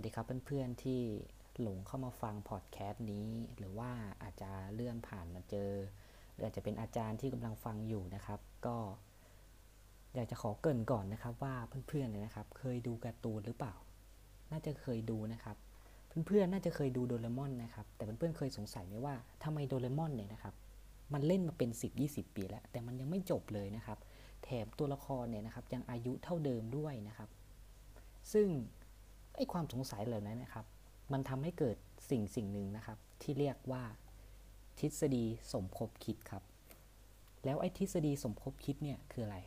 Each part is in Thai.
วัสดีครับเพื่อนๆที่หลงเข้ามาฟังพอดแคสต์นี้ หรือว่าอาจจะเลื่อนผ่านมาเจอ หรืออาจจะเป็นอาจารย์ที่กำลังฟังอยู่นะครับ ก็ อยากจะขอเกริ่นก่อนนะครับว่าเพื่อนๆเนี่ยนะครับ เคยดูการ์ตูนหรือเปล่า น่าจะเคยดูนะครับ เพื่อนๆน่าจะเคยดูโดเรมอนนะครับ แต่เพื่อนๆเคยสงสัยไหมว่าทำไมโดเรมอนเนี่ยนะครับ มันเล่นมาเป็น 10-20 ปีแล้ว แต่มันยังไม่จบเลยนะครับ แถมตัวละครเนี่ยนะครับยังอายุเท่าเดิมด้วยนะครับ ซึ่ง ไอ้ความสงสัยเหล่านั้นนะครับ มันทำให้เกิดสิ่งสิ่งหนึ่งนะครับ ที่เรียกว่าทฤษฎีสมคบคิดครับ แล้วไอ้ทฤษฎีสมคบคิดเนี่ยคืออะไร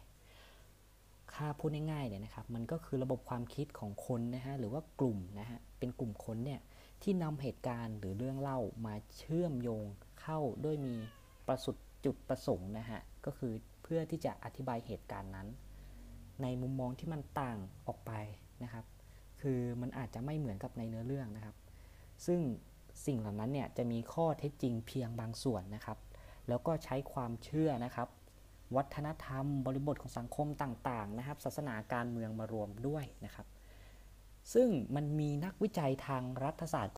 ค่าพูดง่ายๆเนี่ยนะครับ มันก็คือระบบความคิดของคนนะฮะ หรือว่ากลุ่มนะฮะ เป็นกลุ่มคนเนี่ยที่นำเหตุการณ์หรือเรื่องเล่ามาเชื่อมโยงเข้าด้วยมีประสุดจุดประสงค์นะฮะ ก็คือเพื่อที่จะอธิบายเหตุการณ์นั้น ในมุมมองที่มันต่างออกไปนะครับ คือมันอาจจะไม่เหมือนกับในเนื้อเรื่องนะครับ ซึ่งสิ่งเหล่านั้นเนี่ยจะมีข้อเท็จจริงเพียงบางส่วนนะครับ แล้วก็ใช้ความเชื่อนะครับ วัฒนธรรมบริบทของสังคมต่างๆนะครับ ศาสนาการเมืองมารวมด้วยนะครับ ซึ่งมันมีนักวิจัยทางรัฐศาสตร์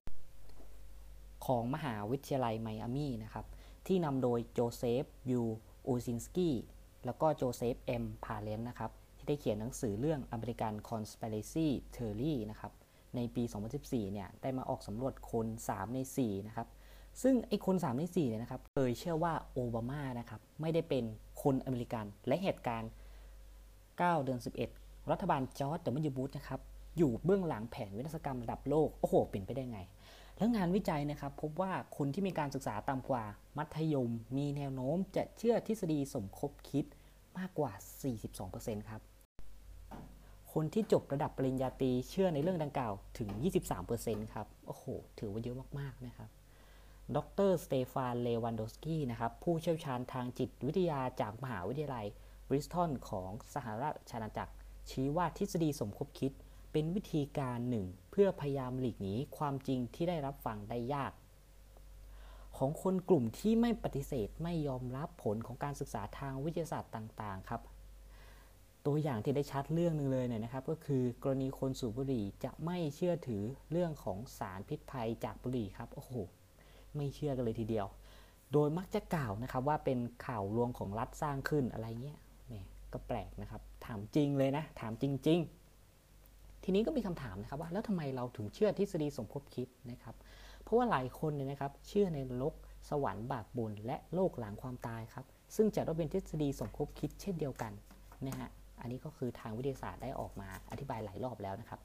ของมหาวิทยาลัยไมอามีนะครับ ที่นำโดยโจเซฟยูอูซินสกี้แล้วก็โจเซฟเอ็มพาเรนต์นะครับ ได้เขียนหนังสือเรื่อง American Conspiracy Theory นะครับ ในปี 2014 เนี่ย ได้มาออกสำรวจคน 3 ใน 4 นะครับ ซึ่งไอ้คน 3 ใน 4 เนี่ยนะครับ เคยเชื่อว่าโอบามานะครับ ไม่ได้เป็นคนอเมริกัน และเหตุการณ์ 9 เดือน 11 รัฐบาลจอร์จดับเบิลยูบุชนะครับ อยู่เบื้องหลังแผนวินาศกรรมระดับโลก โอ้โห เป็นไปได้ไง แล้วงานวิจัยนะครับ พบว่าคนที่มีการศึกษาต่ำกว่ามัธยม มีแนวโน้มจะเชื่อทฤษฎีสมคบคิดมากกว่า 42%ครับ คนที่จบระดับปริญญาตรีเชื่อในเรื่องดังกล่าวถึง 23%ครับ โอ้โห ถือว่าเยอะมากๆนะครับ ดรสเตฟานเลวันโดสกี้นะครับ ผู้เชี่ยวชาญทางจิตวิทยาจากมหาวิทยาลัยบริสตอลของสหราชอาณาจักร ชี้ว่าทฤษฎีสมคบคิดเป็นวิธีการหนึ่ง เพื่อพยายามหลีกหนีความจริงที่ได้รับฟังได้ยาก ของคนกลุ่มที่ไม่ปฏิเสธไม่ยอมรับผลของการศึกษาทางวิทยาศาสตร์ต่าง ๆ ครับ ตัวอย่างที่ได้ชัดเรื่องหนึ่งเลยเนี่ยนะครับ ก็คือกรณีคนสูบบุหรี่จะไม่เชื่อถือเรื่องของสารพิษภัยจากบุหรี่ครับโอ้โหไม่เชื่อกันเลยทีเดียว โดยมักจะกล่าวนะครับว่าเป็นข่าวลวงของรัฐสร้างขึ้นอะไรเงี้ยเนี่ยก็แปลกนะครับ ถามจริงเลยนะ ถามจริง ๆ ทีนี้ก็มีคำถามนะครับว่าแล้วทำไมเราถึงเชื่อทฤษฎีสมคบคิดนะครับ เพราะว่าหลายคนเนี่ยนะครับ เชื่อในนรกสวรรค์บาปบุญและโลกหลังความตายครับ ซึ่งจะต้องเป็นทฤษฎีสมคบคิดเช่นเดียวกันนะฮะ อันนี้ก็คือทางวิทยาศาสตร์ได้ออกมาอธิบายหลายรอบแล้วนะครับ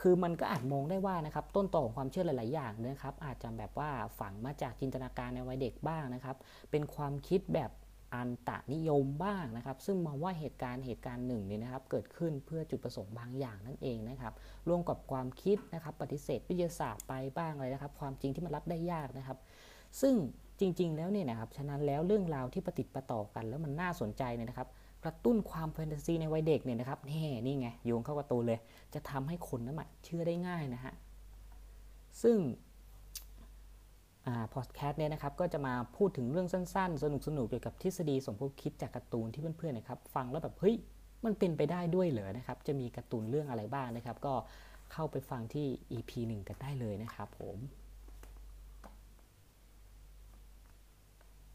คือมันก็อาจมองได้ว่านะครับต้นตอของความเชื่อหลาย ๆ อย่างนะครับอาจจะแบบว่าฝังมาจากจินตนาการในวัยเด็กบ้างนะครับ เป็นความคิดแบบอันตะนิยมบ้างนะครับ ซึ่งมองว่าเหตุการณ์เหตุการณ์หนึ่งเนี่ยนะครับ เกิดขึ้นเพื่อจุดประสงค์บางอย่างนั่นเองนะครับร่วมกับความคิดนะครับปฏิเสธวิทยาศาสตร์ไปบ้างอะไรนะครับ ความจริงที่มันรับได้ยากนะครับ ซึ่งจริง ๆ แล้วเนี่ยนะครับฉะนั้นแล้วเรื่องราวที่ประติดประต่อกัน แล้วมันน่าสนใจเนี่ยนะครับ กระตุ้นความแฟนตาซีในวัยเด็กเนี่ยนะครับนี่นี่ไงโยงเข้ากับตัวเลย จะทำให้คนนั้นเชื่อได้ง่ายนะฮะซึ่งพอดแคสต์เนี่ยนะครับก็จะมาพูดถึงเรื่องสั้นๆ สนุกๆเกี่ยวกับทฤษฎีสมคบคิดจากการ์ตูนที่เพื่อนๆนะครับฟังแล้วแบบเฮ้ยมันเป็นไปได้ด้วยเหรอนะครับจะมีการ์ตูนเรื่องอะไรบ้างนะครับ ก็เข้าไปฟังที่ EP 1 กันได้เลยนะครับผม